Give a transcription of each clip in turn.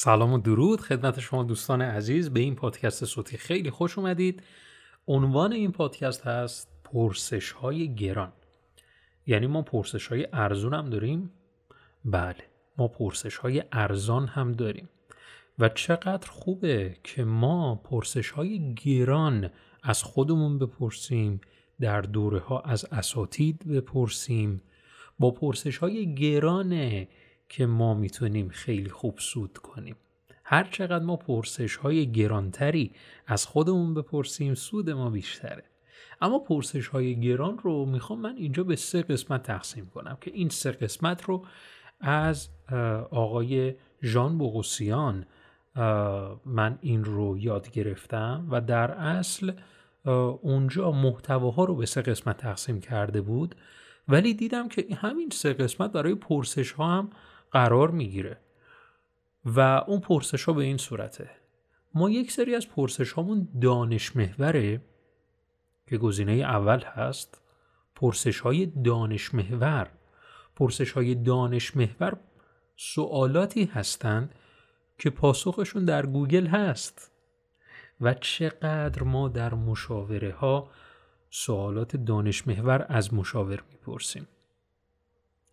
سلام و درود خدمت شما دوستان عزیز. به این پادکست صوتی خیلی خوش اومدید. عنوان این پادکست هست پرسش های گران. یعنی ما پرسش های ارزون هم داریم. بله ما پرسش های ارزان هم داریم. و چقدر خوبه که ما پرسش های گران از خودمون بپرسیم در دوره ها از اساتید بپرسیم. با پرسش های گرانه که ما می‌تونیم خیلی خوب سود کنیم. هر چقدر ما پرسش های گرانتری از خودمون بپرسیم سود ما بیشتره. اما پرسش های گران رو می‌خوام من اینجا به سه قسمت تقسیم کنم که این سه قسمت رو از آقای ژان بوغوسیان من این رو یاد گرفتم و در اصل اونجا محتواها رو به سه قسمت تقسیم کرده بود. ولی دیدم که همین سه قسمت برای پرسش ها هم قرار می‌گیره. و اون پرسش ها به این صورته. ما یک سری از پرسش هامون دانش محوره که گزینه اول هست. پرسش های دانش محور. پرسش های دانش محور سوالاتی هستند که پاسخشون در گوگل هست. و چقدر ما در مشاوره ها سوالات دانش محور از مشاور می‌پرسیم.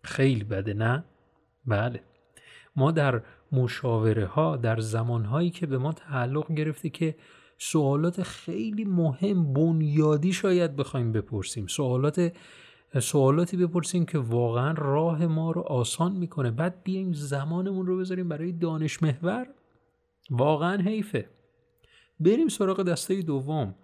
خیلی بده نه؟ بله. ما در مشاوره ها در زمان هایی که به ما تعلق گرفته که سوالات خیلی مهم بنیادی شاید بخوایم بپرسیم. سوالات سوالاتی بپرسیم که واقعا راه ما رو آسان می‌کنه. بعد بیایم زمانمون رو بذاریم برای دانش محور واقعا حیفه. بریم سراغ دسته دوم.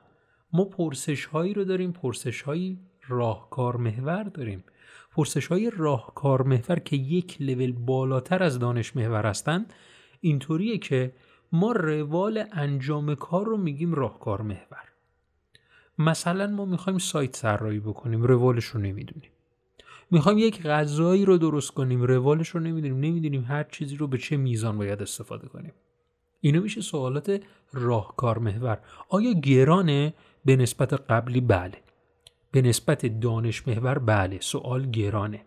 ما پرسش هایی رو داریم پرسش هایی راهکار محور داریم. پرسش های راهکار محور که یک لول بالاتر از دانش محور هستند اینطوریه که ما روال انجام کار رو میگیم راهکار محور. مثلا ما می‌خوایم سایت سرایی بکنیم روالش رو نمی‌دونیم. می‌خوایم یک غذایی رو درست کنیم روالش رو نمی‌دونیم. نمی‌دونیم هر چیزی رو به چه میزان باید استفاده کنیم. اینو میشه سوالات راهکار محور. آیا گرانه؟ به نسبت قبلی بله. به نسبت دانش محور بله سوال گرانه.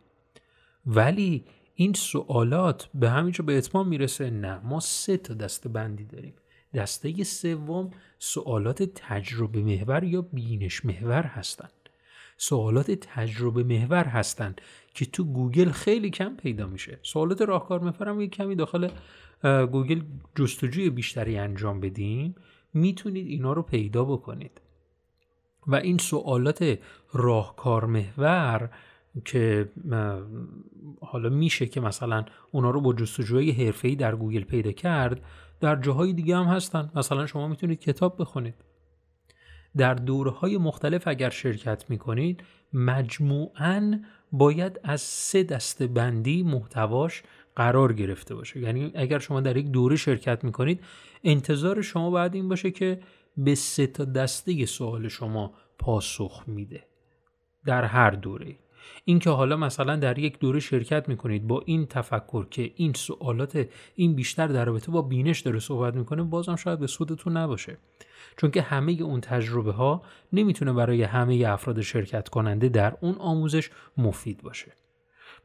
ولی این سوالات به همینجا به اتمام می‌رسه؟ نه ما سه تا دسته بندی داریم. دسته سوم سوالات تجربه محور یا بینش محور هستند سوالات تجربه محور هستند که تو گوگل خیلی کم پیدا میشه. سوالات راهکار محور یک کمی داخل گوگل جستجوی بیشتری انجام بدیم. می‌تونید اینا رو پیدا بکنید. و این سوالات راهکار محور که حالا میشه که مثلا اونا رو با جستجوی حرفه‌ای در گوگل پیدا کرد در جاهای دیگه هم هستن. مثلا شما می‌تونید کتاب بخونید. در دوره های مختلف اگر شرکت می‌کنید مجموعاً باید از سه دسته بندی محتواش قرار گرفته باشه. یعنی اگر شما در یک دوره شرکت می‌کنید انتظار شما باید این باشه که به سه تا دسته سوال شما پاسخ میده. در هر دوره. اینکه حالا مثلا در یک دوره شرکت می‌کنید با این تفکر که این سوالات این بیشتر در رابطه با بینش داره صحبت می‌کنه بازم شاید به سودتون نباشه. چون که همه اون تجربه ها نمی‌تونه برای همه افراد شرکت کننده در اون آموزش مفید باشه.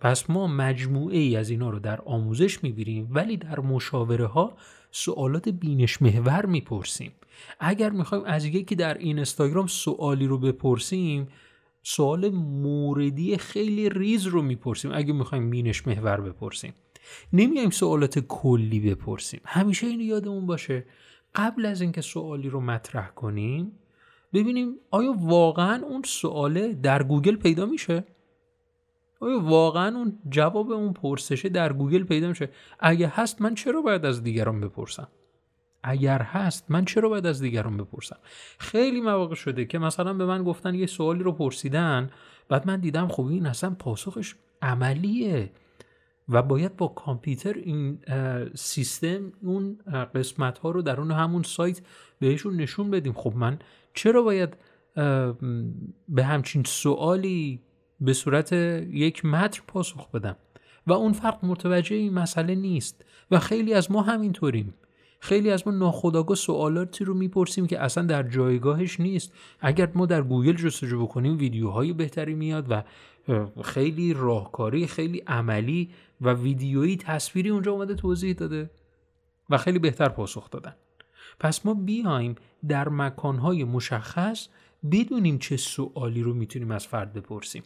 پس ما مجموعه ای از اینا رو در آموزش می‌بینیم ولی در مشاوره ها سوالات بینش محور می‌پرسیم. اگر می‌خوایم از یکی در این اینستاگرام سوالی رو بپرسیم سوال موردی خیلی ریز رو می‌پرسیم. اگه می‌خوایم بینش محور بپرسیم. نمیایم سوالات کلی بپرسیم. همیشه اینو یادمون باشه. قبل از اینکه سوالی رو مطرح کنیم ببینیم آیا واقعا اون سواله در گوگل پیدا میشه؟ آیا واقعا اون جواب اون پرسشه در گوگل پیدا میشه؟ اگه هست من چرا باید از دیگران بپرسم؟ اگر هست من چرا باید از دیگران بپرسم؟ خیلی مواقع شده که مثلا به من گفتن یه سوالی رو پرسیدن بعد من دیدم خب این اصلا پاسخش عملیه و باید با کامپیوتر این سیستم اون قسمت ها رو در اون همون سایت بهشون نشون بدیم. خب من چرا باید به همچین سوالی به صورت یک متر پاسخ بدم؟ و اون فرق متوجه این مسئله نیست و خیلی از ما همینطوریم. خیلی از ما ناخودآگاه سوالاتی رو می‌پرسیم که اصلا در جایگاهش نیست. اگر ما در گوگل جستجو بکنیم ویدیوهای بهتری میاد و خیلی راهکاری خیلی عملی و ویدیویی تصویری اونجا اومده توضیح داده و خیلی بهتر پاسخ دادن. پس ما بیایم در مکانهای مشخص بدونیم چه سوالی رو می‌تونیم از فرد بپرسیم.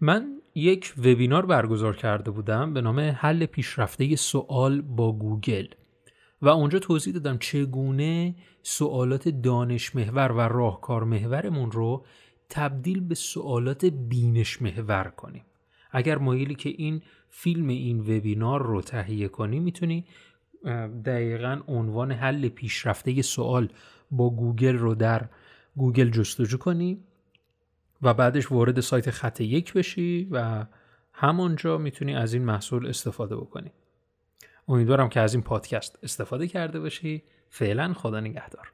من یک وبینار برگزار کرده بودم به نام حل پیشرفته سوال با گوگل. و اونجا توضیح دادم چگونه سوالات دانش محور و راهکار محورمون رو تبدیل به سوالات بینش محور کنیم. اگر مایلی که این فیلم این وبینار رو تهیه کنی می‌تونی دقیقا عنوان حل پیشرفته سوال با گوگل رو در گوگل جستجو کنی و بعدش وارد سایت خط یک بشی و همانجا می‌تونی از این محصول استفاده بکنی. امیدوارم که از این پادکست استفاده کرده باشی. فعلا خدا نگهدار.